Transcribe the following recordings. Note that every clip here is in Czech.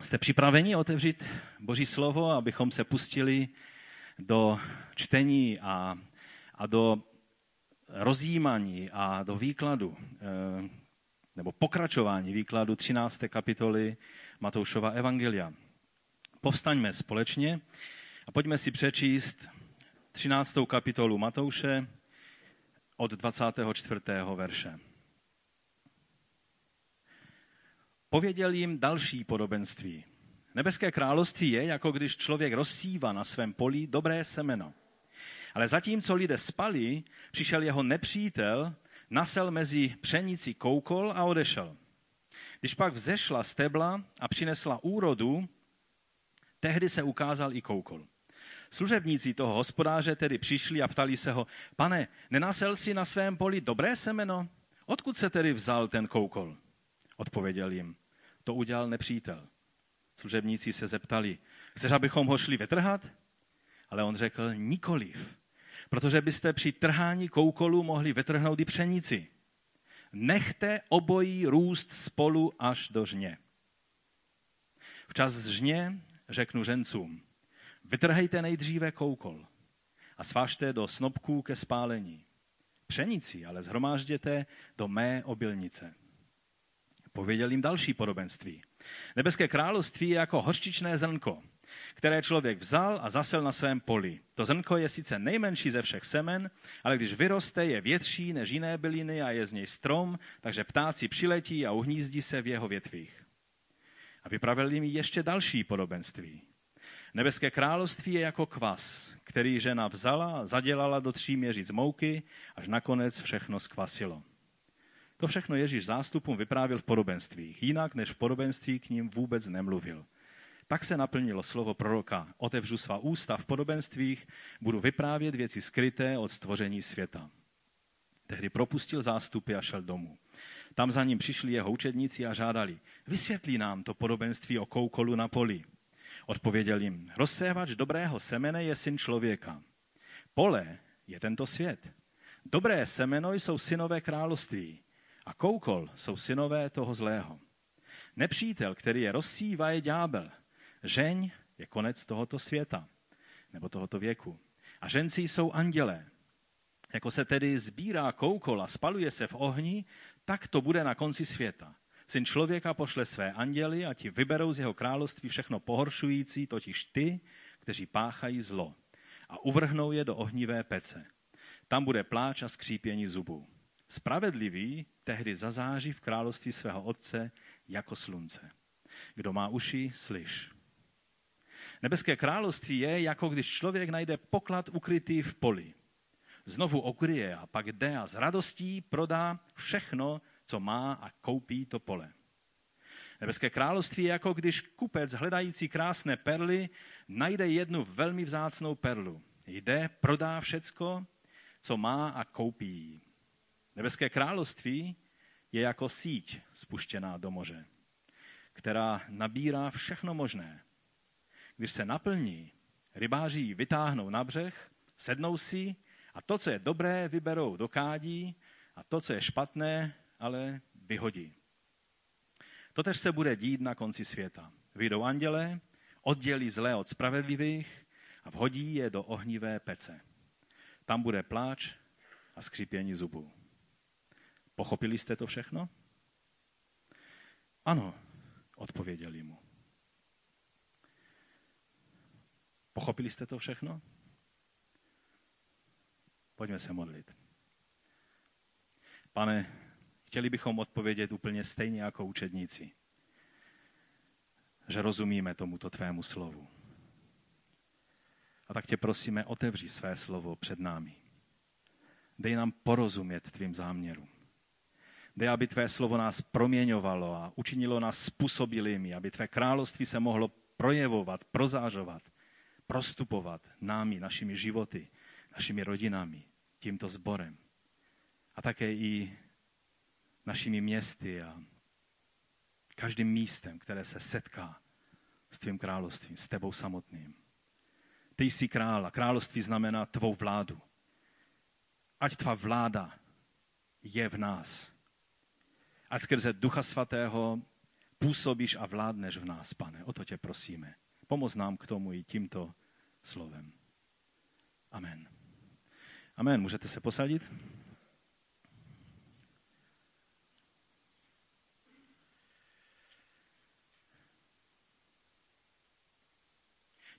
Jste připraveni otevřít Boží slovo, abychom se pustili do čtení a, a do rozjímání a do výkladu, eh, nebo pokračování výkladu 13. kapitoly Matoušova Evangelia. Povstaňme společně a pojďme si přečíst 13. kapitolu Matouše od 24. verše. Pověděl jim další podobenství. Nebeské království je, jako když člověk rozsívá na svém poli dobré semeno. Ale zatímco lidé spali, přišel jeho nepřítel, nasel mezi pšenici koukol a odešel. Když pak vzešla stebla a přinesla úrodu, tehdy se ukázal i koukol. Služebníci toho hospodáře tedy přišli a ptali se ho, pane, nenasel si na svém poli dobré semeno? Odkud se tedy vzal ten koukol? Odpověděl jim, to udělal nepřítel. Služebníci se zeptali, chceš, abychom ho šli vytrhat? Ale on řekl, nikoliv, protože byste při trhání koukolu mohli vytrhnout i pšenici. Nechte obojí růst spolu až do žně. Včas žně řeknu žencům, vytrhejte nejdříve koukol a svážte do snobků ke spálení. Pšenici ale zhromážděte do mé obilnice. Pověděl jim další podobenství. Nebeské království je jako hořčičné zrnko, které člověk vzal a zasel na svém poli. To zrnko je sice nejmenší ze všech semen, ale když vyroste, je větší než jiné byliny a je z něj strom, takže ptáci přiletí a uhnízdí se v jeho větvích. A vypravil jim ještě další podobenství. Nebeské království je jako kvas, který žena vzala zadělala do tří měříc mouky, až nakonec všechno skvasilo. To všechno Ježíš zástupům vyprávěl v podobenstvích, jinak než v podobenství k ním vůbec nemluvil. Tak se naplnilo slovo proroka. Otevřu svá ústa v podobenstvích, budu vyprávět věci skryté od stvoření světa. Tehdy propustil zástupy a šel domů. Tam za ním přišli jeho učedníci a žádali, vysvětlí nám to podobenství o koukolu na poli. Odpověděl jim, rozsévač dobrého semene je syn člověka. Pole je tento svět. Dobré semeno jsou synové království a koukol jsou synové toho zlého. Nepřítel, který je rozsívá, je ďábel. Žeň je konec tohoto světa, nebo tohoto věku. A ženci jsou andělé. Jako se tedy sbírá koukol a spaluje se v ohni, tak to bude na konci světa. Syn člověka pošle své anděly a ti vyberou z jeho království všechno pohoršující, totiž ty, kteří páchají zlo. A uvrhnou je do ohnivé pece. Tam bude pláč a skřípění zubů. Spravedlivý tehdy zazáří v království svého otce jako slunce. Kdo má uši, slyš. Nebeské království je, jako když člověk najde poklad ukrytý v poli. Znovu okryje a pak jde a s radostí prodá všechno, co má a koupí to pole. Nebeské království je jako když kupec hledající krásné perly najde jednu velmi vzácnou perlu. Jde, prodá všecko, co má a koupí ji. Nebeské království je jako síť spuštěná do moře, která nabírá všechno možné. Když se naplní, rybáři ji vytáhnou na břeh, sednou si a to, co je dobré, vyberou do kádí a to, co je špatné, ale vyhodí. Totež se bude dít na konci světa. Vyjdou anděle, oddělí zlé od spravedlivých a vhodí je do ohnivé pece. Tam bude pláč a skřípění zubů. Pochopili jste to všechno? Ano, odpověděli mu. Pochopili jste to všechno? Pojďme se modlit. Pane, chtěli bychom odpovědět úplně stejně jako učedníci, že rozumíme tomuto tvému slovu. A tak tě prosíme, otevři své slovo před námi. Dej nám porozumět tvým záměrům. Dej, aby tvé slovo nás proměňovalo a učinilo nás způsobilými, aby tvé království se mohlo projevovat, prozářovat, prostupovat námi, našimi životy, našimi rodinami, tímto sborem. A také i našimi městy a každým místem, které se setká s tvým královstvím, s tebou samotným. Ty jsi král a království znamená tvou vládu. Ať tvá vláda je v nás ať skrze Ducha Svatého působíš a vládneš v nás, pane. O to tě prosíme. Pomoz nám k tomu i tímto slovem. Amen. Amen. Můžete se posadit?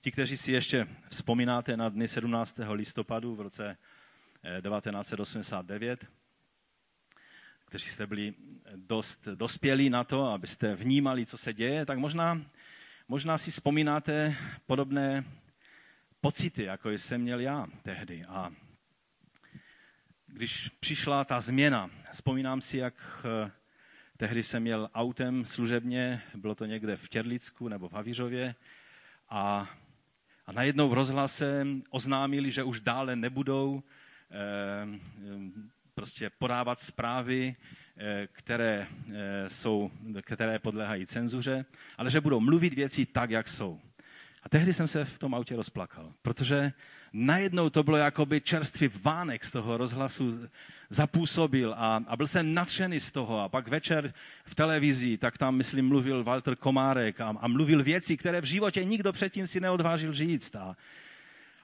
Ti, kteří si ještě vzpomínáte na dny 17. listopadu v roce 1989, eh, kteří jste byli dost dospělí na to, abyste vnímali, co se děje, tak možná, možná si vzpomínáte podobné pocity, jako jsem měl já tehdy. A když přišla ta změna, vzpomínám si, jak eh, tehdy jsem měl autem služebně, bylo to někde v Těrlicku nebo v Havířově, a, a najednou v rozhlase oznámili, že už dále nebudou eh, prostě podávat zprávy, eh, které, eh, jsou, které podléhají cenzuře, ale že budou mluvit věci tak, jak jsou. A tehdy jsem se v tom autě rozplakal, protože najednou to bylo jakoby čerstvý vánek z toho rozhlasu zapůsobil a, a byl jsem natřený z toho. A pak večer v televizi, tak tam, myslím, mluvil Walter Komárek a, a mluvil věci, které v životě nikdo předtím si neodvážil říct. A,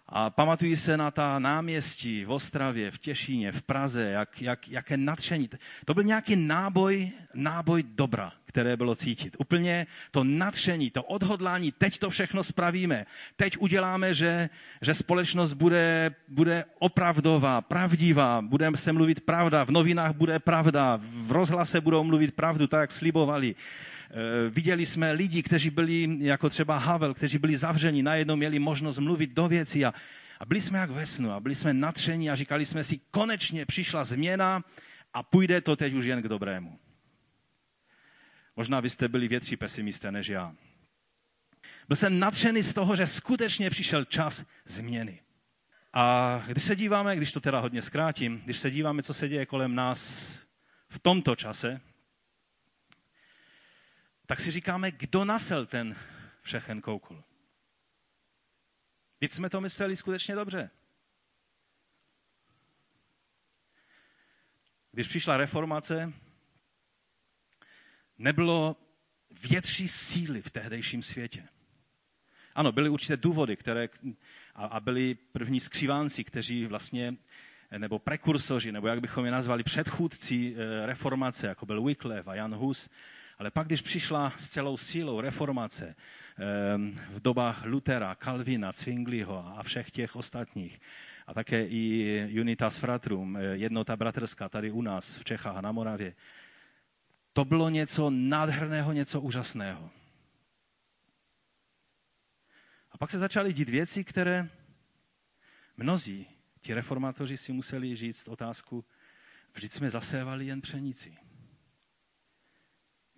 a pamatuji se na ta náměstí v Ostravě, v Těšíně, v Praze, jak, jak, jaké nadšení. To byl nějaký náboj, náboj dobra, které bylo cítit. Úplně to nadšení, to odhodlání, teď to všechno spravíme. Teď uděláme, že, že společnost bude, bude opravdová, pravdivá, budeme se mluvit pravda, v novinách bude pravda, v rozhlase budou mluvit pravdu, tak jak slibovali. Eh, viděli jsme lidi, kteří byli, jako třeba Havel, kteří byli zavřeni, najednou měli možnost mluvit do věcí a, a byli jsme jak ve snu a byli jsme natření a říkali jsme si, konečně přišla změna a půjde to teď už jen k dobrému. Možná vy jste byli větší pesimisté než já. Byl jsem natřený z toho, že skutečně přišel čas změny. A když se díváme, když to teda hodně zkrátím, když se díváme, co se děje kolem nás v tomto čase, tak si říkáme, kdo nasel ten všechen koukol. Teď jsme to mysleli skutečně dobře. Když přišla reformace, nebylo větší síly v tehdejším světě. Ano, byly určité důvody, které, a, byli první skřivánci, kteří vlastně, nebo prekursoři, nebo jak bychom je nazvali, předchůdci eh, reformace, jako byl Wycliffe a Jan Hus, ale pak, když přišla s celou sílou reformace ehm, v dobách Lutera, Calvina, Zwingliho a všech těch ostatních, a také i Unitas Fratrum, eh, jednota bratrská tady u nás v Čechách a na Moravě, to bylo něco nádherného, něco úžasného. A pak se začaly dít věci, které mnozí, ti reformátoři si museli říct otázku, vždyť jsme zasévali jen pšenici.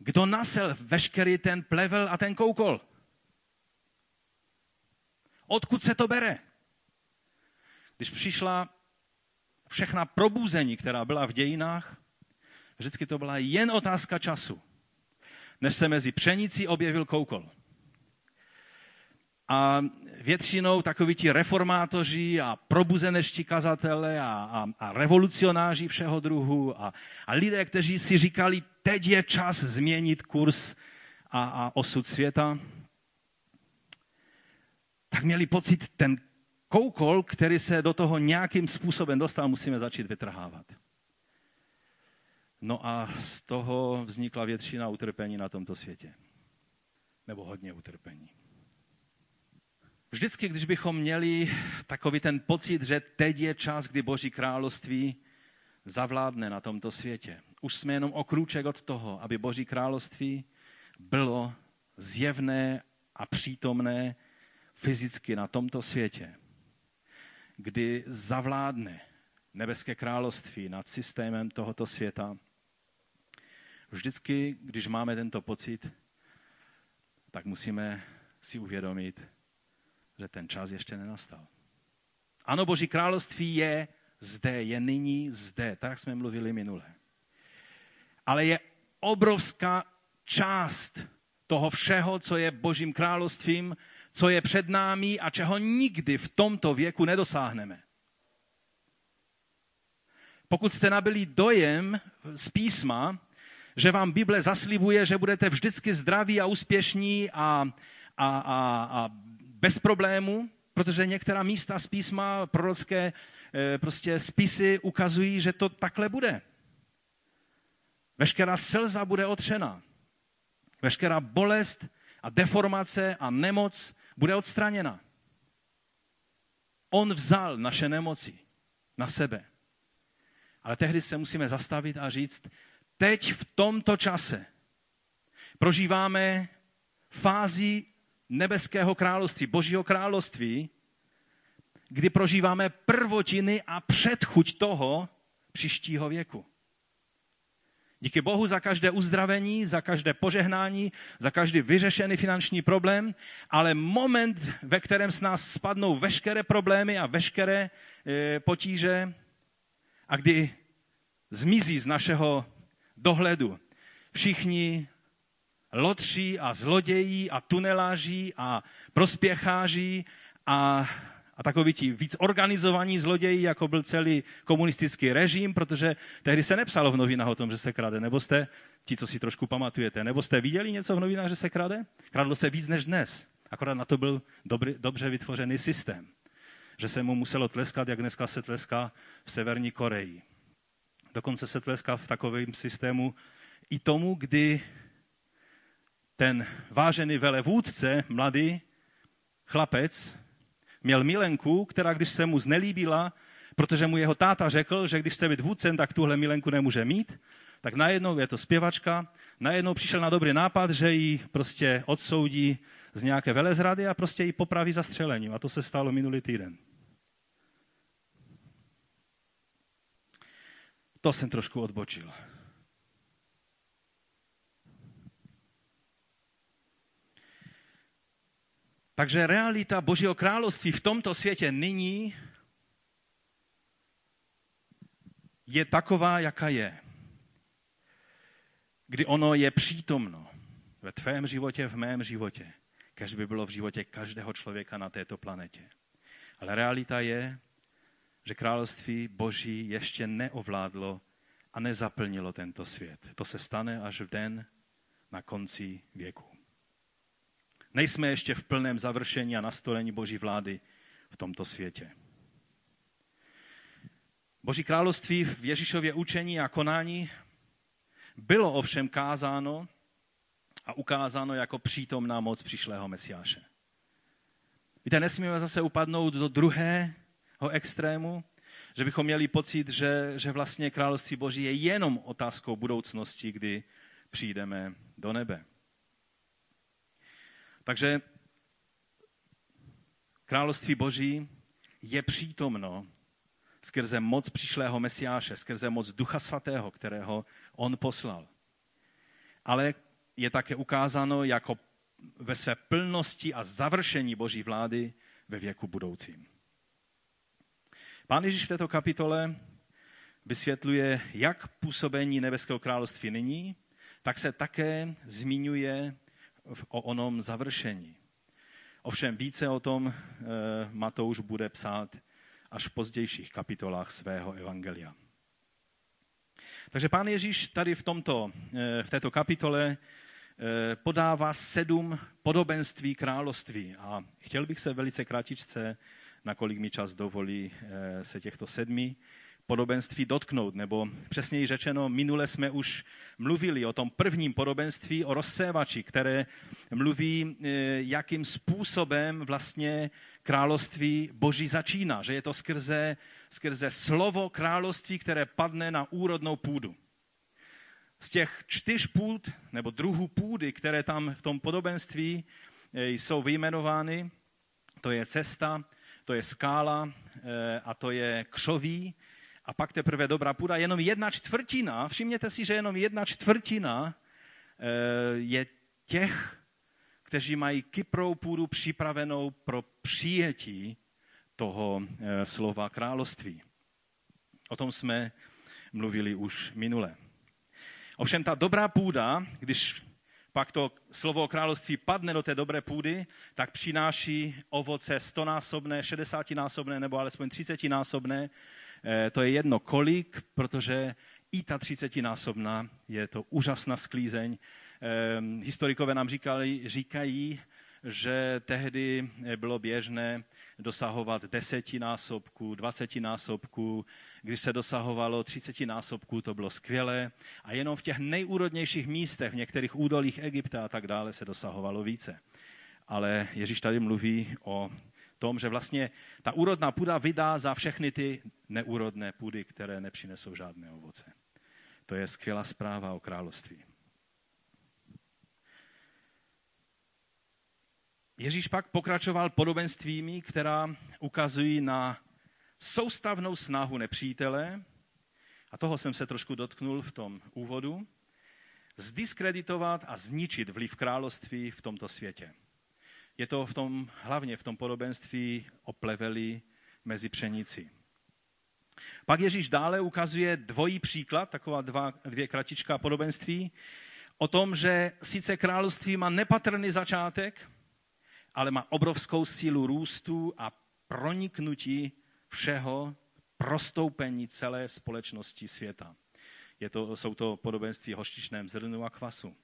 Kdo nasel veškerý ten plevel a ten koukol? Odkud se to bere? Když přišla všechna probuzení, která byla v dějinách, vždycky to byla jen otázka času, než se mezi pšenicí objevil koukol. A většinou takoví ti reformátoři a probuzenečtí kazatele a, a, a revolucionáři všeho druhu a, a lidé, kteří si říkali, teď je čas změnit kurz a, a osud světa, tak měli pocit, ten koukol, který se do toho nějakým způsobem dostal, musíme začít vytrhávat. No a z toho vznikla většina utrpení na tomto světě. Nebo hodně utrpení. Vždycky, když bychom měli takový ten pocit, že teď je čas, kdy Boží království zavládne na tomto světě. Už jsme jenom o krůček od toho, aby Boží království bylo zjevné a přítomné fyzicky na tomto světě, kdy zavládne nebeské království nad systémem tohoto světa. Vždycky, když máme tento pocit, tak musíme si uvědomit, že ten čas ještě nenastal. Ano, Boží království je zde, je nyní zde, tak jsme mluvili minule. Ale je obrovská část toho všeho, co je Božím královstvím, co je před námi a čeho nikdy v tomto věku nedosáhneme. Pokud jste nabili dojem z písma, že vám Bible zaslibuje, že budete vždycky zdraví a úspěšní a, a, a, a bez problémů, protože některá místa z písma, prorocké eh, prostě spisy ukazují, že to takhle bude. Veškerá slza bude otřena. Veškerá bolest a deformace a nemoc bude odstraněna. On vzal naše nemoci na sebe. Ale tehdy se musíme zastavit a říct, teď v tomto čase prožíváme fázi nebeského království, božího království, kdy prožíváme prvotiny a předchuť toho příštího věku. Díky Bohu za každé uzdravení, za každé požehnání, za každý vyřešený finanční problém, ale moment, ve kterém s nás spadnou veškeré problémy a veškeré e, potíže a kdy zmizí z našeho dohledu. Všichni lotří a zlodějí a tuneláři a prospěcháři a a takový ti víc organizovaní zloději, jako byl celý komunistický režim, protože tehdy se nepsalo v novinách o tom, že se krade. Nebo jste, ti, co si trošku pamatujete, nebo jste viděli něco v novinách, že se krade? Kradlo se víc než dnes. Akorát na to byl dobrý, dobře vytvořený systém. Že se mu muselo tleskat, jak dneska se tleská v Severní Koreji. Dokonce se tleská v takovém systému i tomu, kdy ten vážený velevůdce, mladý chlapec, Měl milenku, která když se mu znelíbila, protože mu jeho táta řekl, že když chce být vůdcem, tak tuhle milenku nemůže mít, tak najednou je to zpěvačka, najednou přišel na dobrý nápad, že ji prostě odsoudí z nějaké velezrady a prostě ji popraví zastřelením. A to se stalo minulý týden. To jsem trošku odbočil. Takže realita Božího království v tomto světě nyní je taková, jaká je. Kdy ono je přítomno ve tvém životě, v mém životě, kež by bylo v životě každého člověka na této planetě. Ale realita je, že království Boží ještě neovládlo a nezaplnilo tento svět. To se stane až v den na konci věku. Nejsme ještě v plném završení a nastolení Boží vlády v tomto světě. Boží království v Ježíšově učení a konání bylo ovšem kázáno a ukázáno jako přítomná moc přišlého Mesiáše. Víte, nesmíme zase upadnout do druhého extrému, že bychom měli pocit, že, že vlastně království Boží je jenom otázkou budoucnosti, kdy přijdeme do nebe. Takže království Boží je přítomno skrze moc přišlého Mesiáše, skrze moc Ducha Svatého, kterého on poslal. Ale je také ukázáno jako ve své plnosti a završení Boží vlády ve věku budoucím. Pán Ježíš v této kapitole vysvětluje jak působení nebeského království nyní, tak se také zmiňuje o onom završení. Ovšem více o tom eh, Matouš bude psát až v pozdějších kapitolách svého evangelia. Takže pán Ježíš tady v, tomto, eh, v této kapitole eh, podává sedm podobenství království. A chtěl bych se velice kratičce, nakolik mi čas dovolí, se těchto sedmi podobenství dotknout, nebo přesněji řečeno, minule jsme už mluvili o tom prvním podobenství, o rozsévači, které mluví, e, jakým způsobem vlastně království boží začíná, že je to skrze, skrze slovo království, které padne na úrodnou půdu. Z těch čtyř půd, nebo druhů půdy, které tam v tom podobenství e, jsou vyjmenovány, to je cesta, to je skála e, a to je křoví, a pak teprve dobrá půda. Jenom jedna čtvrtina, všimněte si, že jenom jedna čtvrtina eh, je těch, kteří mají kyprou půdu připravenou pro přijetí toho eh, slova království. O tom jsme mluvili už minule. Ovšem ta dobrá půda, když pak to slovo království padne do té dobré půdy, tak přináší ovoce stonásobné, šedesátinásobné nebo alespoň třicetinásobné, to je jedno kolik, protože i ta třicetinásobná, je to úžasná sklízeň. Ehm, historikové nám říkali, říkají, že tehdy bylo běžné dosahovat desetinásobku, dvacetinásobku, když se dosahovalo třicetinásobku, to bylo skvělé a jenom v těch nejúrodnějších místech, v některých údolích Egypta a tak dále se dosahovalo více. Ale Ježíš tady mluví o tom, že vlastně ta úrodná půda vydá za všechny ty neúrodné půdy, které nepřinesou žádné ovoce. To je skvělá zpráva o království. Ježíš pak pokračoval podobenstvími, která ukazují na soustavnou snahu nepřítele, a toho jsem se trošku dotknul v tom úvodu, zdiskreditovat a zničit vliv království v tomto světě. Je to v tom, hlavně v tom podobenství o pleveli mezi pšenici. Pak Ježíš dále ukazuje dvojí příklad, taková dva, dvě kratičká podobenství, o tom, že sice království má nepatrný začátek, ale má obrovskou sílu růstu a proniknutí všeho, prostoupení celé společnosti světa. Je to, jsou to podobenství hoštičném zrnu a kvasu.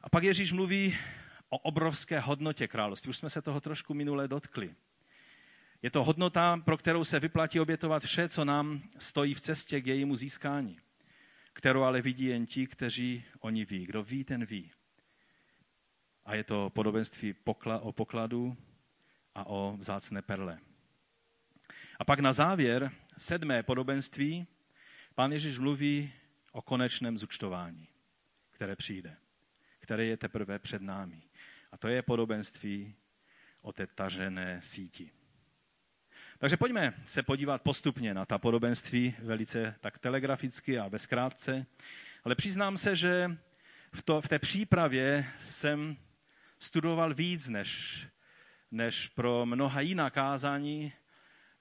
A pak Ježíš mluví o obrovské hodnotě království. Už jsme se toho trošku minule dotkli. Je to hodnota, pro kterou se vyplatí obětovat vše, co nám stojí v cestě k jejímu získání, kterou ale vidí jen ti, kteří oni ví. Kdo ví, ten ví. A je to podobenství o pokladu a o vzácné perle. A pak na závěr sedmé podobenství pán Ježíš mluví o konečném zúčtování, které přijde, které je teprve před námi. A to je podobenství o té tažené síti. Takže pojďme se podívat postupně na ta podobenství, velice tak telegraficky a ve zkrátce. Ale přiznám se, že v, to, v té přípravě jsem studoval víc než, než pro mnoha jiná kázání.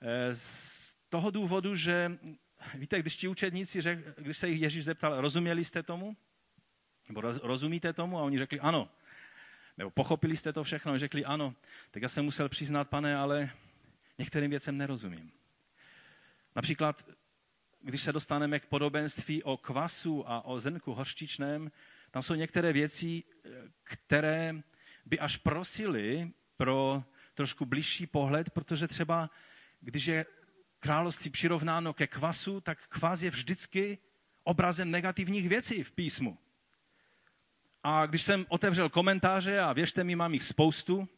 Eh, z toho důvodu, že víte, když ti učedníci, řek, když se jich Ježíš zeptal, rozuměli jste tomu? Nebo rozumíte tomu? A oni řekli ano. Nebo pochopili jste to všechno? A řekli ano. Tak já jsem musel přiznat, pane, ale některým věcem nerozumím. Například, když se dostaneme k podobenství o kvasu a o zrnku hořčičném, tam jsou některé věci, které by až prosili pro trošku blížší pohled, protože třeba, když je království přirovnáno ke kvasu, tak kvas je vždycky obrazem negativních věcí v písmu. A když jsem otevřel komentáře, a věřte mi, mám jich spoustu,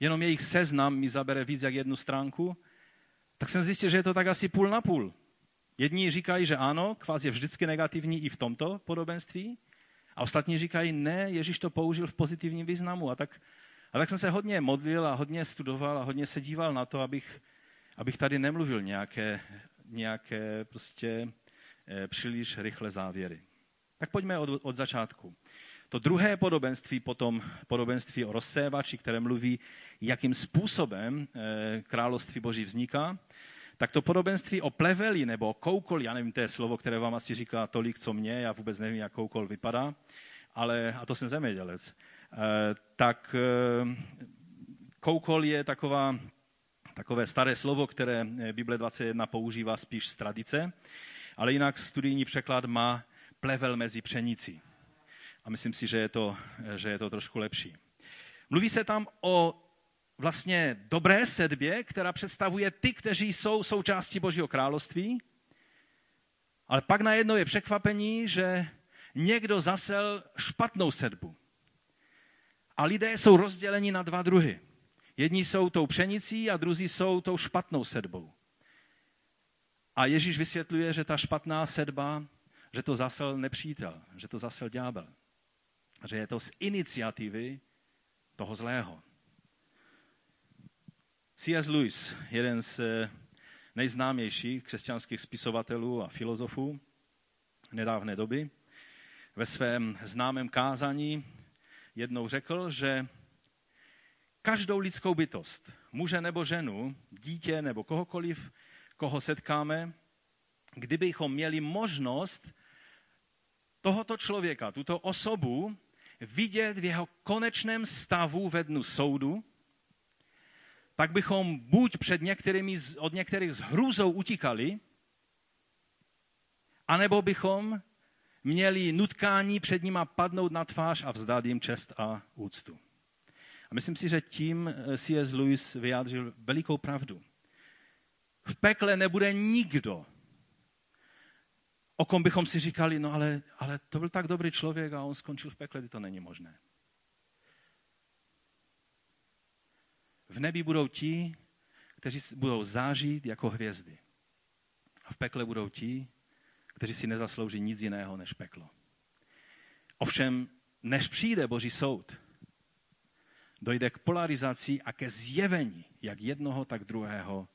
jenom jejich seznam mi zabere víc jak jednu stránku, tak jsem zjistil, že je to tak asi půl na půl. Jedni říkají, že ano, kvás je vždycky negativní i v tomto podobenství, a ostatní říkají, ne, Ježíš to použil v pozitivním významu. A tak, a tak jsem se hodně modlil a hodně studoval a hodně se díval na to, abych, abych tady nemluvil nějaké, nějaké prostě eh, příliš rychle závěry. Tak pojďme od, od začátku. To druhé podobenství, potom podobenství o rozsévači, které mluví, jakým způsobem eh, království Boží vzniká, tak to podobenství o pleveli nebo o koukol, já nevím, to je slovo, které vám asi říká tolik, co mě, já vůbec nevím, jak koukol vypadá, ale, a to jsem zemědělec, eh, tak eh, koukol je taková, takové staré slovo, které Bible 21 používá spíš z tradice, ale jinak studijní překlad má plevel mezi pšenicí. A myslím si, že je to, že je to trošku lepší. Mluví se tam o vlastně dobré sedbě, která představuje ty, kteří jsou součástí Božího království, ale pak najednou je překvapení, že někdo zasel špatnou sedbu. A lidé jsou rozděleni na dva druhy. Jedni jsou tou pšenicí a druzí jsou tou špatnou sedbou. A Ježíš vysvětluje, že ta špatná sedba, že to zasel nepřítel, že to zasel ďábel. Že je to z iniciativy toho zlého. C.S. Lewis, jeden z eh, nejznámějších křesťanských spisovatelů a filozofů nedávné doby, ve svém známém kázání jednou řekl, že každou lidskou bytost, muže nebo ženu, dítě nebo kohokoliv, koho setkáme, kdybychom měli možnost tohoto člověka, tuto osobu, vidět v jeho konečném stavu ve dnu soudu, tak bychom buď před některými, od některých s hrůzou utíkali, anebo bychom měli nutkání před nima padnout na tvář a vzdát jim čest a úctu. A myslím si, že tím eh, C.S. Lewis vyjádřil velikou pravdu. V pekle nebude nikdo, o kom bychom si říkali, no ale, ale to byl tak dobrý člověk a on skončil v pekle, to není možné. V nebi budou ti, kteří budou zážít jako hvězdy. A v pekle budou ti, kteří si nezaslouží nic jiného než peklo. Ovšem, než přijde Boží soud, dojde k polarizaci a ke zjevení jak jednoho, tak druhého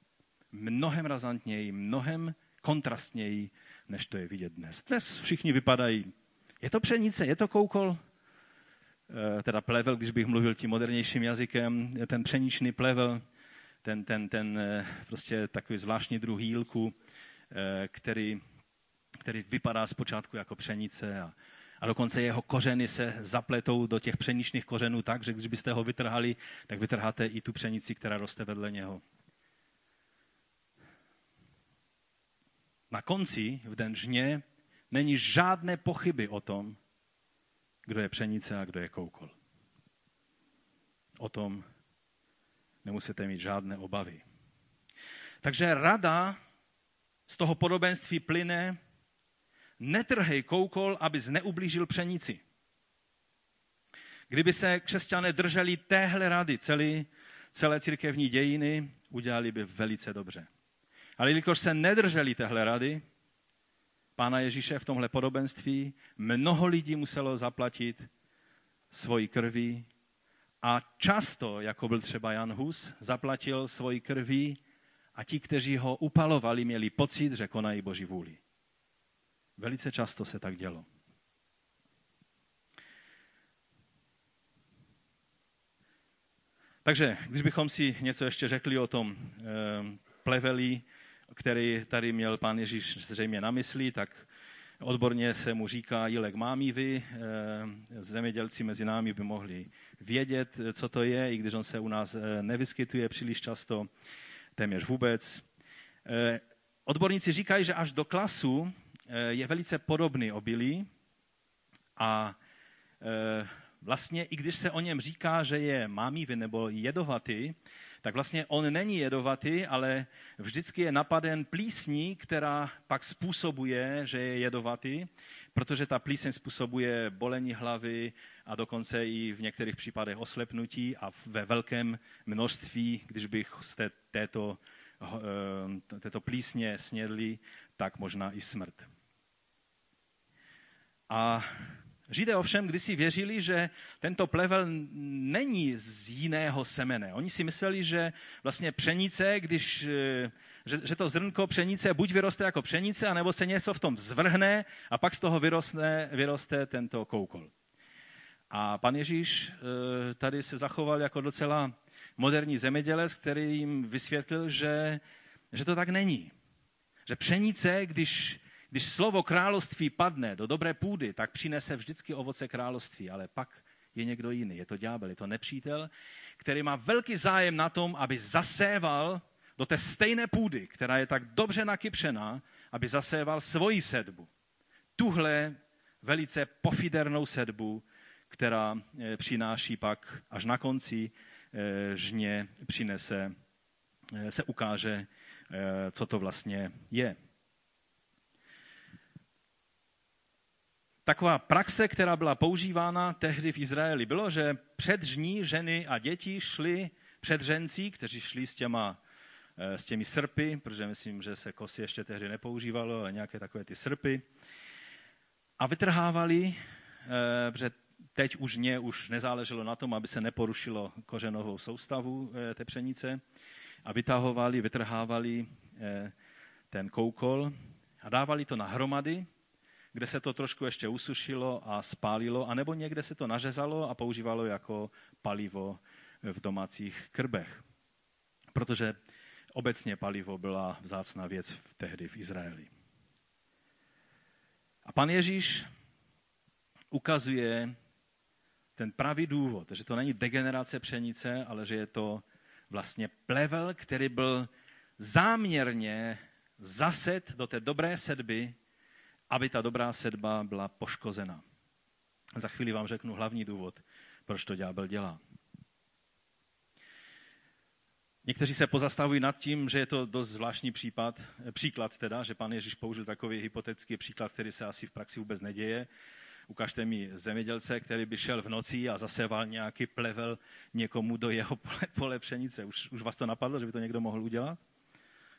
mnohem razantněji, mnohem kontrastněji, než to je vidět dnes. Dnes všichni vypadají, je to pšenice, je to koukol, eh, teda plevel, když bych mluvil tím modernějším jazykem, ten pšeničný plevel, ten, ten, ten eh, prostě takový zvláštní druh jílku, eh, který, který vypadá zpočátku jako pšenice a, a dokonce jeho kořeny se zapletou do těch pšeničných kořenů tak, že když byste ho vytrhali, tak vytrháte i tu pšenici, která roste vedle něho. Na konci, v den žně, není žádné pochyby o tom, kdo je pšenice a kdo je koukol. O tom nemusíte mít žádné obavy. Takže rada z toho podobenství plyne, netrhej koukol, aby neublížil pšenici. Kdyby se křesťané drželi téhle rady celý, celé církevní dějiny, udělali by velice dobře. Ale jelikož se nedrželi téhle rady, Pána Ježíše v tomhle podobenství, mnoho lidí muselo zaplatit svoji krví a často, jako byl třeba Jan Hus, zaplatil svoji krví a ti, kteří ho upalovali, měli pocit, že konají Boží vůli. Velice často se tak dělo. Takže, když bychom si něco ještě řekli o tom e, pleveli, který tady měl pán Ježíš zřejmě na mysli, tak odborně se mu říká jilek mámivy. E, zemědělci mezi námi by mohli vědět, co to je, i když on se u nás e, nevyskytuje příliš často, téměř vůbec. E, odborníci říkají, že až do klasu Eh, je velice podobný obilí a eh, vlastně i když se o něm říká, že je mámivý nebo jedovatý, tak vlastně on není jedovatý, ale vždycky je napaden plísní, která pak způsobuje, že je jedovatý, protože ta plíseň způsobuje bolení hlavy a dokonce i v některých případech oslepnutí a ve velkém množství, když bych z té, této, eh, této plísně snědli, tak možná i smrt. A Židé ovšem kdysi věřili, že tento plevel není z jiného semene. Oni si mysleli, že vlastně pšenice, když, eh, že, že to zrnko pšenice buď vyroste jako pšenice, anebo se něco v tom zvrhne a pak z toho vyroste, vyroste tento koukol. A pan Ježíš eh, tady se zachoval jako docela moderní zemědělec, který jim vysvětlil, že, že to tak není. Že pšenice, když když slovo království padne do dobré půdy, tak přinese vždycky ovoce království, ale pak je někdo jiný. Je to ďábel, je to nepřítel, který má velký zájem na tom, aby zaséval do té stejné půdy, která je tak dobře nakypšená, aby zaséval svoji sedbu. Tuhle velice pofidernou sedbu, která eh, přináší pak až na konci eh, žně přinese, eh, se ukáže, co to vlastně je. Taková praxe, která byla používána tehdy v Izraeli, bylo, že před žní ženy a děti šly před žencí, kteří šli s, těma, eh, s těmi srpy, protože myslím, že se kosy ještě tehdy nepoužívalo, ale nějaké takové ty srpy, a vytrhávali, eh, protože teď už mě už nezáleželo na tom, aby se neporušilo kořenovou soustavu eh, té pšenice, a vytahovali, vytrhávali ten koukol a dávali to na hromady, kde se to trošku ještě usušilo a spálilo, anebo někde se to nařezalo a používalo jako palivo v domácích krbech. Protože obecně palivo byla vzácná věc v tehdy v Izraeli. A pan Ježíš ukazuje ten pravý důvod, že to není degenerace pšenice, ale že je to vlastně plevel, který byl záměrně zaset do té dobré sedby, aby ta dobrá sedba byla poškozena. Za chvíli vám řeknu hlavní důvod, proč to ďábel dělá. Někteří se pozastavují nad tím, že je to dost zvláštní případ, příklad teda, že pan Ježíš použil takový hypotetický příklad, který se asi v praxi vůbec neděje. Ukažte mi zemědělce, který by šel v noci a zaseval nějaký plevel někomu do jeho pole, pole pšenice. Už, už vás to napadlo, že by to někdo mohl udělat?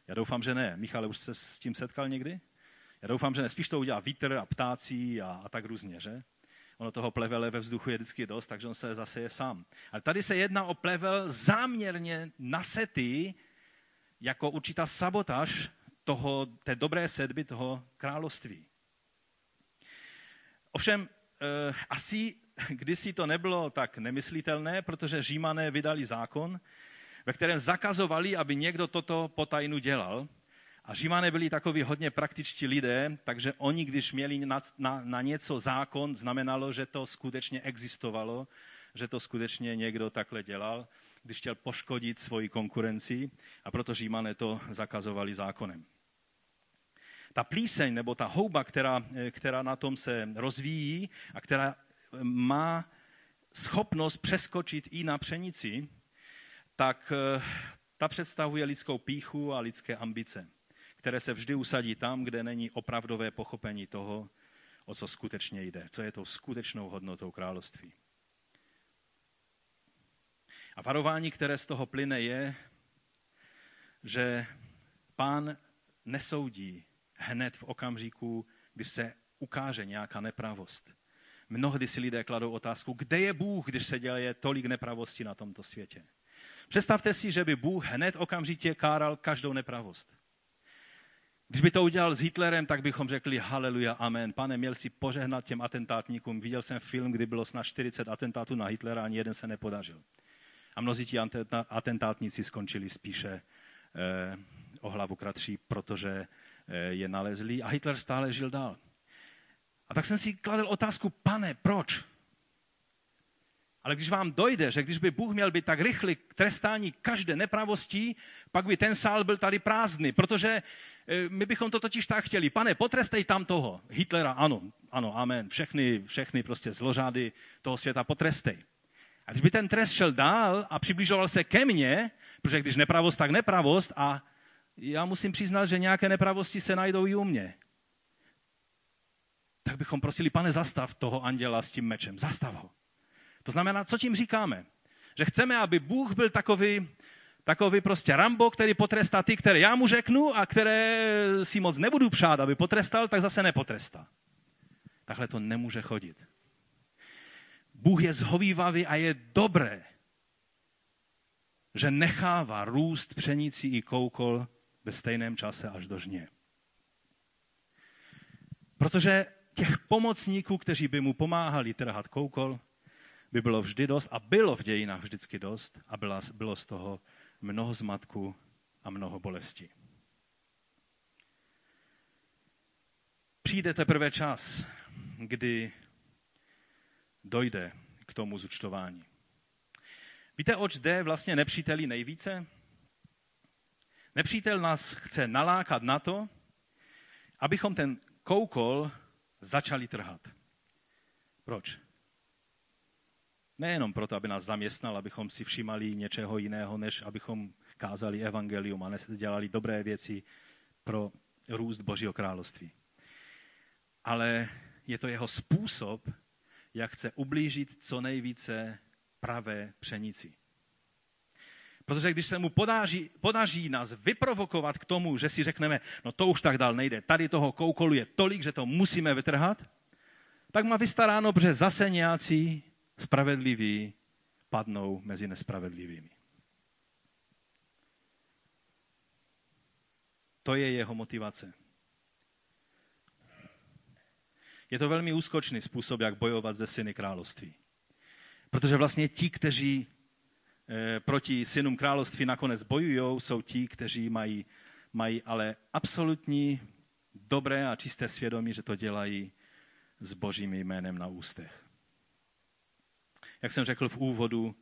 Já doufám, že ne. Michale, už jste s tím setkal někdy? Já doufám, že ne. Spíš to udělá vítr a ptácí a, a tak různě, že? Ono toho plevele ve vzduchu je vždycky dost, takže on se zase je sám. Ale tady se jedná o plevel záměrně nasetý jako určitá sabotáž toho, té dobré sedby, toho království. Ovšem, eh, asi kdysi to nebylo tak nemyslitelné, protože římané vydali zákon, ve kterém zakazovali, aby někdo toto potajnu dělal. A Římané byli takový hodně praktičtí lidé, takže oni, když měli na, na, na něco zákon, znamenalo, že to skutečně existovalo, že to skutečně někdo takhle dělal, když chtěl poškodit svoji konkurenci a proto Římané to zakazovali zákonem. Ta plíseň nebo ta houba, která, která na tom se rozvíjí a která má schopnost přeskočit i na pšenici, tak eh, ta představuje lidskou píchu a lidské ambice které se vždy usadí tam, kde není opravdové pochopení toho, o co skutečně jde, co je tou skutečnou hodnotou království. A varování, které z toho plyne, je, že pán nesoudí hned v okamžiku, když se ukáže nějaká nepravost. Mnohdy si lidé kladou otázku, kde je Bůh, když se děje tolik nepravosti na tomto světě. Představte si, že by Bůh hned okamžitě káral každou nepravost. Když by to udělal s Hitlerem, tak bychom řekli haleluja, amen. Pane, měl si požehnat těm atentátníkům. Viděl jsem film, kdy bylo snad 40 atentátů na Hitlera, ani jeden se nepodařil. A mnozí ti atentátníci skončili spíše eh, o hlavu kratší, protože eh, je nalezli a Hitler stále žil dál. A tak jsem si kladl otázku, pane, proč? Ale když vám dojde, že když by Bůh měl být tak rychlý k trestání každé nepravostí, pak by ten sál byl tady prázdný, protože my bychom to totiž tak chtěli. Pane, potrestej tam toho. Hitlera, ano, ano, amen. Všechny, všechny prostě zlořády toho světa potrestej. A když by ten trest šel dál a přibližoval se ke mně, protože když nepravost, tak nepravost a já musím přiznat, že nějaké nepravosti se najdou i u mě. Tak bychom prosili, pane, zastav toho anděla s tím mečem. Zastav ho. To znamená, co tím říkáme? Že chceme, aby Bůh byl takový, takový prostě Rambo, který potrestá ty, které já mu řeknu a které si moc nebudu přát, aby potrestal, tak zase nepotrestá. Takhle to nemůže chodit. Bůh je zhovývavý a je dobré, že nechává růst pšenici i koukol ve stejném čase až do žně. Protože těch pomocníků, kteří by mu pomáhali trhat koukol, by bylo vždy dost a bylo v dějinách vždycky dost a bylo, bylo z toho mnoho zmatku a mnoho bolesti. Přijde teprve čas, kdy dojde k tomu zúčtování. Víte, oč jde vlastně nepříteli nejvíce? Nepřítel nás chce nalákat na to, abychom ten koukol začali trhat. Proč? Nejenom proto, aby nás zaměstnal, abychom si všímali něčeho jiného, než abychom kázali evangelium a dělali dobré věci pro růst Božího království. Ale je to jeho způsob, jak chce ublížit co nejvíce pravé pšenici. Protože když se mu podaří, podaří nás vyprovokovat k tomu, že si řekneme, no to už tak dál nejde, tady toho koukolu je tolik, že to musíme vytrhat, tak má vystaráno, protože zase nějací spravedliví padnou mezi nespravedlivými. To je jeho motivace. Je to velmi úskočný způsob, jak bojovat ze syny království. Protože vlastně ti, kteří eh, proti synům království nakonec bojují, jsou ti, kteří mají, mají ale absolutní dobré a čisté svědomí, že to dělají s božím jménem na ústech. Jak jsem řekl v úvodu,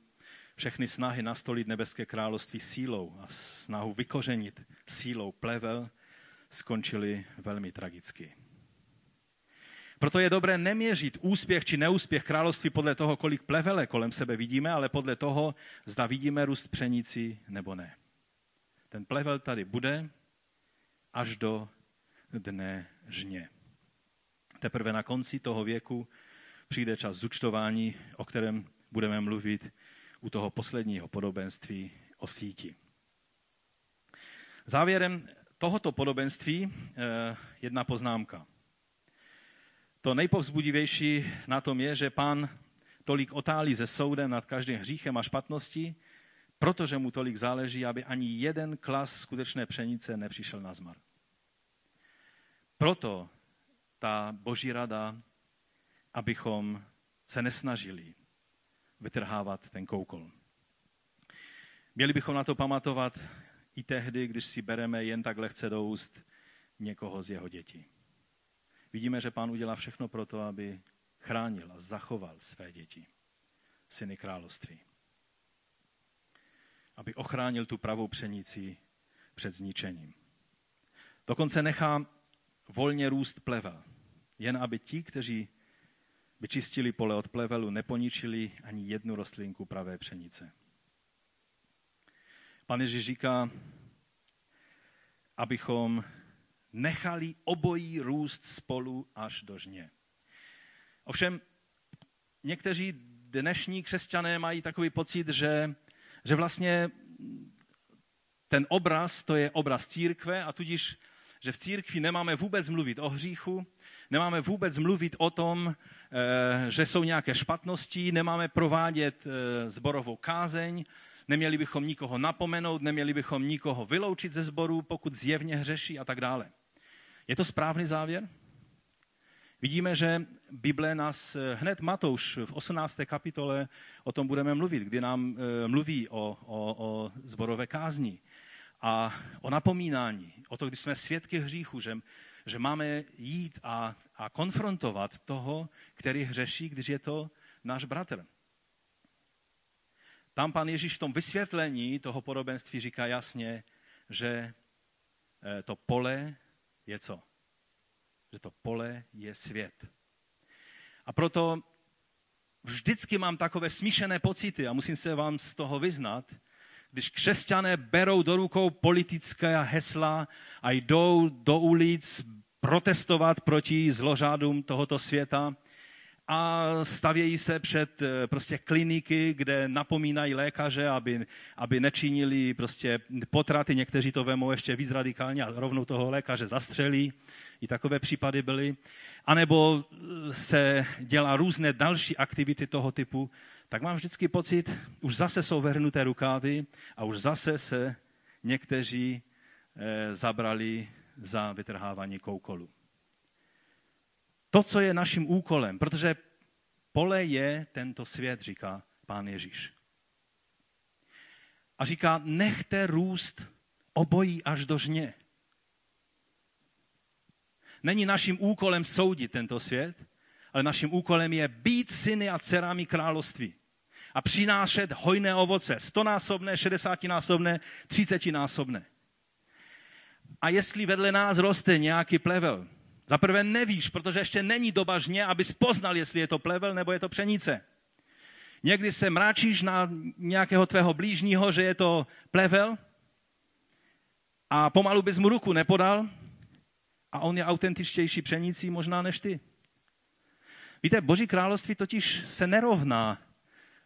všechny snahy nastolit nebeské království sílou a snahu vykořenit sílou plevel skončily velmi tragicky. Proto je dobré neměřit úspěch či neúspěch království podle toho, kolik plevele kolem sebe vidíme, ale podle toho, zda vidíme růst pšenici nebo ne. Ten plevel tady bude až do dne žně. Teprve na konci toho věku přijde čas zúčtování, o kterém budeme mluvit u toho posledního podobenství o síti. Závěrem tohoto podobenství eh, jedna poznámka. To nejpovzbudivější na tom je, že pán tolik otálí se soudem nad každým hříchem a špatností, protože mu tolik záleží, aby ani jeden klas skutečné pšenice nepřišel na zmar. Proto ta boží rada, abychom se nesnažili vytrhávat ten koukol. Měli bychom na to pamatovat i tehdy, když si bereme jen tak lehce do úst někoho z jeho dětí. Vidíme, že pán udělá všechno pro to, aby chránil a zachoval své děti, syny království. Aby ochránil tu pravou pšenici před zničením. Dokonce nechá volně růst plevel, jen aby ti, kteří by čistili pole od plevelu, neponičili ani jednu rostlinku pravé pšenice. Pan Ježíš říká, abychom nechali obojí růst spolu až do žně. Ovšem, někteří dnešní křesťané mají takový pocit, že, že vlastně ten obraz, to je obraz církve a tudíž, že v církvi nemáme vůbec mluvit o hříchu, nemáme vůbec mluvit o tom, že jsou nějaké špatnosti, nemáme provádět eh, zborovou kázeň, neměli bychom nikoho napomenout, neměli bychom nikoho vyloučit ze sboru, pokud zjevně hřeší a tak dále. Je to správný závěr? Vidíme, že Bible nás eh, hned Matouš v 18. kapitole o tom budeme mluvit, kdy nám eh, mluví o, o, o zborové kázni a o napomínání, o to, když jsme svědky hříchu, že, že máme jít a, a konfrontovat toho, který hřeší, když je to náš bratr. Tam pan Ježíš v tom vysvětlení toho podobenství říká jasně, že eh, to pole je co? Že to pole je svět. A proto vždycky mám takové smíšené pocity a musím se vám z toho vyznat, když křesťané berou do rukou politické hesla a jdou do ulic protestovat proti zlořádům tohoto světa, a stavějí se před eh, prostě kliniky, kde napomínají lékaře, aby, aby nečinili prostě potraty. Někteří to vemou ještě víc radikálně a rovnou toho lékaře zastřelí. I takové případy byly. A nebo eh, se dělá různé další aktivity toho typu. Tak mám vždycky pocit, už zase jsou vrhnuté rukávy a už zase se někteří eh, zabrali za vytrhávání koukolu to, co je naším úkolem, protože pole je tento svět, říká pán Ježíš. A říká, nechte růst obojí až do žně. Není naším úkolem soudit tento svět, ale naším úkolem je být syny a dcerami království a přinášet hojné ovoce, stonásobné, šedesátinásobné, třicetinásobné. A jestli vedle nás roste nějaký plevel, za prvé nevíš, protože ještě není doba žně, abys poznal, jestli je to plevel nebo je to pšenice. Někdy se mráčíš na nějakého tvého blížního, že je to plevel a pomalu bys mu ruku nepodal a on je autentičtější pšenicí možná než ty. Víte, Boží království totiž se nerovná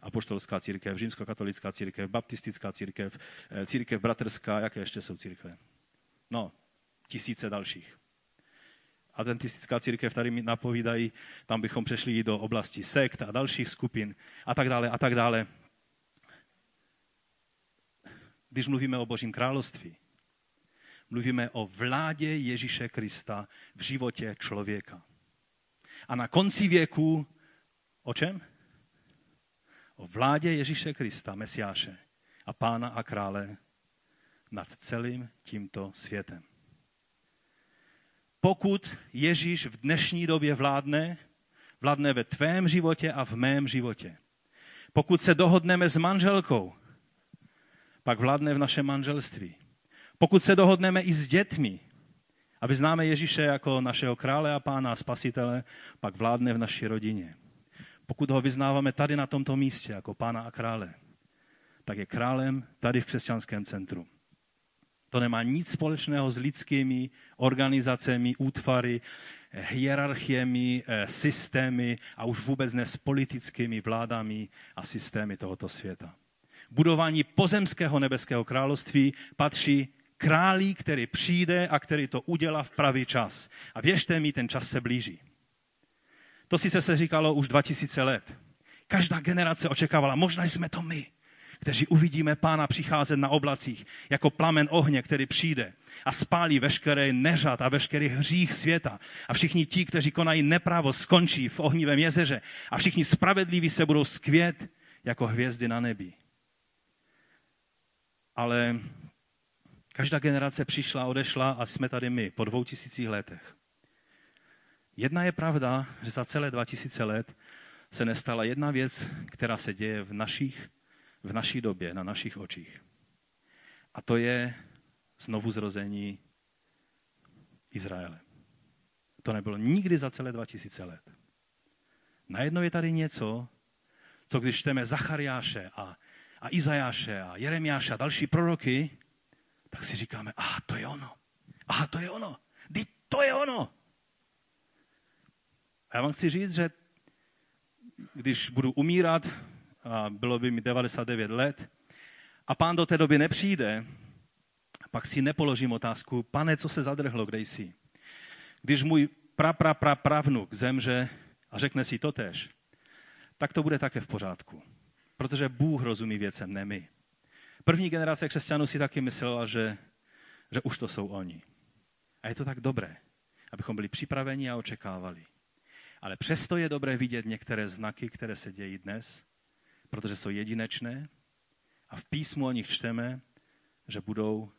apoštolská církev, římskokatolická církev, baptistická církev, eh, církev bratrská, jaké ještě jsou církve? No, tisíce dalších adventistická církev tady mi napovídají, tam bychom přešli do oblasti sekt a dalších skupin a tak dále a tak dále. Když mluvíme o Božím království, mluvíme o vládě Ježíše Krista v životě člověka. A na konci věku o čem? O vládě Ježíše Krista, Mesiáše a pána a krále nad celým tímto světem pokud Ježíš v dnešní době vládne, vládne ve tvém životě a v mém životě. Pokud se dohodneme s manželkou, pak vládne v našem manželství. Pokud se dohodneme i s dětmi A vyznáme Ježíše jako našeho krále a pána a spasitele, pak vládne v naší rodině. Pokud ho vyznáváme tady na tomto místě jako pána a krále, tak je králem tady v křesťanském centru. To nemá nic společného s lidskými organizacemi, útvary, hierarchiemi, eh, systémy a už vůbec ne s politickými vládami a systémy tohoto světa. Budování pozemského nebeského království patří králi, který přijde a který to udělá v pravý čas. A věřte mi, ten čas se blíží. To si se říkalo už 2000 let. Každá generace očekávala, možná jsme to my kteří uvidíme pána přicházet na oblacích jako plamen ohně, který přijde a spálí veškeré neřad a veškerý hřích světa. A všichni ti, kteří konají nepravo, skončí v ohnivém jezeře a všichni spravedliví se budou skvět jako hvězdy na nebi. Ale každá generace přišla, odešla a jsme tady my po dvou tisících letech. Jedna je pravda, že za celé dva tisíce let se nestala jedna věc, která se děje v našich v naší době, na našich očích. A to je znovu zrození Izraele. To nebylo nikdy za celé 2000 let. Najednou je tady něco, co když čteme Zachariáše a, a Izajáše a Jeremiáše a další proroky, tak si říkáme, aha, to je ono. Aha, to je ono. Teď to je ono. A já vám chci říct, že když budu umírat, a bylo by mi 99 let, a pán do té doby nepřijde, pak si nepoložím otázku, pane, co se zadrhlo, kde jsi? Když můj pra, pra, pra, pravnuk zemře a řekne si to tež, tak to bude také v pořádku. Protože Bůh rozumí věcem, ne my. První generace křesťanů si taky myslela, že, že už to jsou oni. A je to tak dobré, abychom byli připraveni a očekávali. Ale přesto je dobré vidět některé znaky, které se dějí dnes protože jsou jedinečné a v písmu o nich čteme, že budou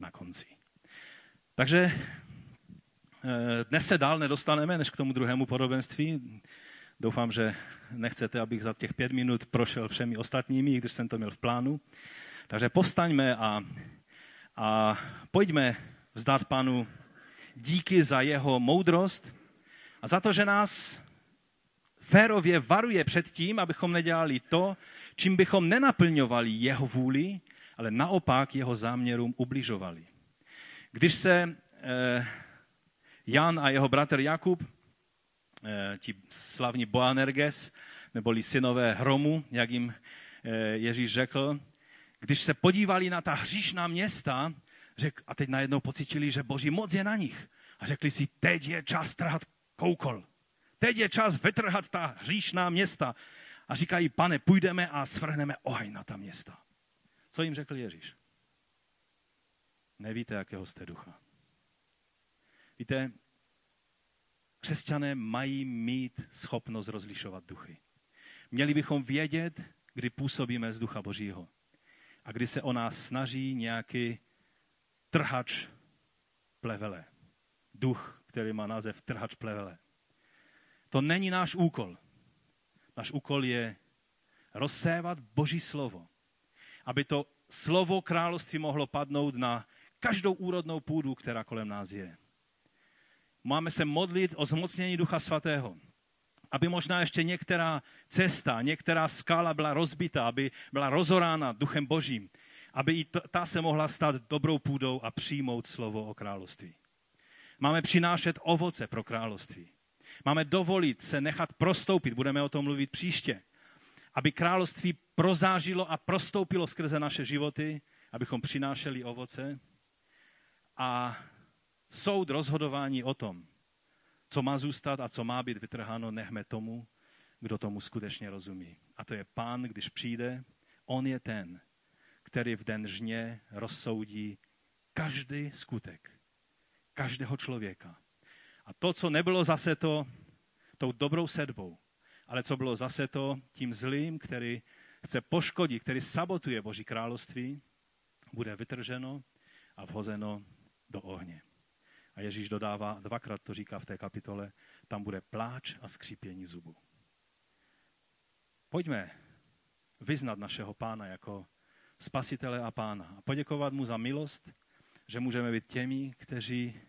na konci. Takže eh, dnes se dál nedostaneme než k tomu druhému podobenství. Doufám, že nechcete, abych za těch pět minut prošel všemi ostatními, když jsem to měl v plánu. Takže povstaňme a, a pojďme vzdát panu díky za jeho moudrost a za to, že nás férově varuje před tím, abychom nedělali to, čím bychom nenaplňovali jeho vůli, ale naopak jeho záměrům ubližovali. Když se eh, Jan a jeho bratr Jakub, eh, ti slavní Boanerges, neboli synové hromu, jak jim eh, Ježíš řekl, když se podívali na ta hříšná města, řek, a teď najednou pocitili, že boží moc je na nich. A řekli si, teď je čas trhat koukol. Teď je čas vytrhat ta hříšná města. A říkají, pane, půjdeme a svrhneme oheň na ta města. Co jim řekl Ježíš? Nevíte, jakého jste ducha. Víte, křesťané mají mít schopnost rozlišovat duchy. Měli bychom vědět, kdy působíme z ducha Božího a kdy se o nás snaží nějaký trhač plevele. Duch, který má název trhač plevele. To není náš úkol. Náš úkol je rozsévat Boží slovo, aby to slovo království mohlo padnout na každou úrodnou půdu, která kolem nás je. Máme se modlit o zmocnění Ducha Svatého, aby možná ještě některá cesta, některá skala byla rozbita, aby byla rozorána Duchem Božím, aby i ta se mohla stát dobrou půdou a přijmout slovo o království. Máme přinášet ovoce pro království. Máme dovolit se nechat prostoupit, budeme o tom mluvit příště, aby království prozážilo a prostoupilo skrze naše životy, abychom přinášeli ovoce. A soud rozhodování o tom, co má zůstat a co má být vytrháno, nechme tomu, kdo tomu skutečně rozumí. A to je pán, když přijde, on je ten, který v den žně rozsoudí každý skutek, každého člověka a to, co nebylo zase to tou dobrou sedbou, ale co bylo zase to tím zlým, který chce poškodit, který sabotuje Boží království, bude vytrženo a vhozeno do ohně. A Ježíš dodává, dvakrát to říká v té kapitole, tam bude pláč a skřípění zubu. Pojďme vyznat našeho pána jako spasitele a pána a poděkovat mu za milost, že můžeme být těmi, kteří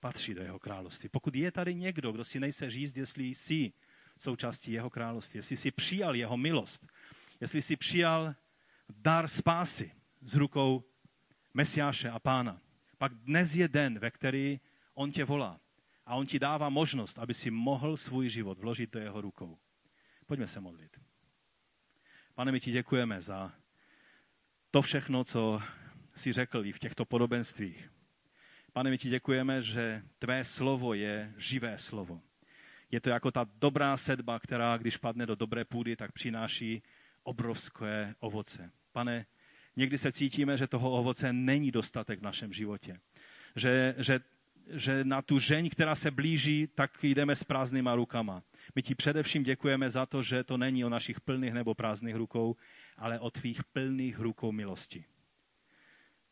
patří do jeho království. Pokud je tady někdo, kdo si nejse říct, jestli jsi součástí jeho království, jestli si přijal jeho milost, jestli si přijal dar spásy z rukou Mesiáše a Pána, pak dnes je den, ve který on tě volá a on ti dává možnost, aby si mohl svůj život vložit do jeho rukou. Pojďme se modlit. Pane, my ti děkujeme za to všechno, co si řekl i v těchto podobenstvích. Pane, my ti děkujeme, že tvé slovo je živé slovo. Je to jako ta dobrá sedba, která, když padne do dobré půdy, tak přináší obrovské ovoce. Pane, někdy se cítíme, že toho ovoce není dostatek v našem životě. Že, že, že na tu žeň, která se blíží, tak jdeme s prázdnýma rukama. My ti především děkujeme za to, že to není o našich plných nebo prázdných rukou, ale o tvých plných rukou milosti.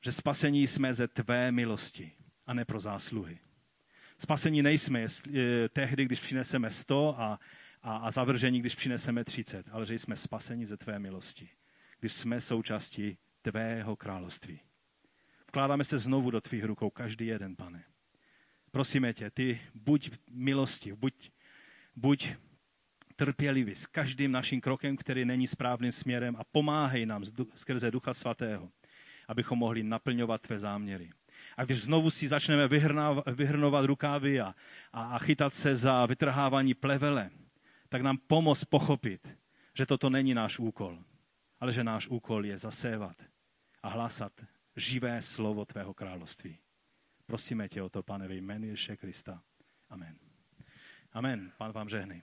Že spasení jsme ze tvé milosti a ne pro zásluhy. Spasení nejsme jestli, tehdy, když přineseme 100 a, a, a zavržení, když přineseme 30, ale že jsme spaseni ze tvé milosti, když jsme součástí tvého království. Vkládáme se znovu do tvých rukou, každý jeden, pane. Prosíme tě, ty buď milosti, buď, buď trpělivý s každým naším krokem, který není správným směrem a pomáhej nám skrze Ducha Svatého, abychom mohli naplňovat tvé záměry. A když znovu si začneme vyhrnovat rukávy a, a, a chytat se za vytrhávání plevele, tak nám pomoz pochopit, že toto není náš úkol, ale že náš úkol je zasévat a hlásat živé slovo tvého království. Prosíme tě o to, pane, ve jménu Ježíše Krista. Amen. Amen. Pán vám žehnej.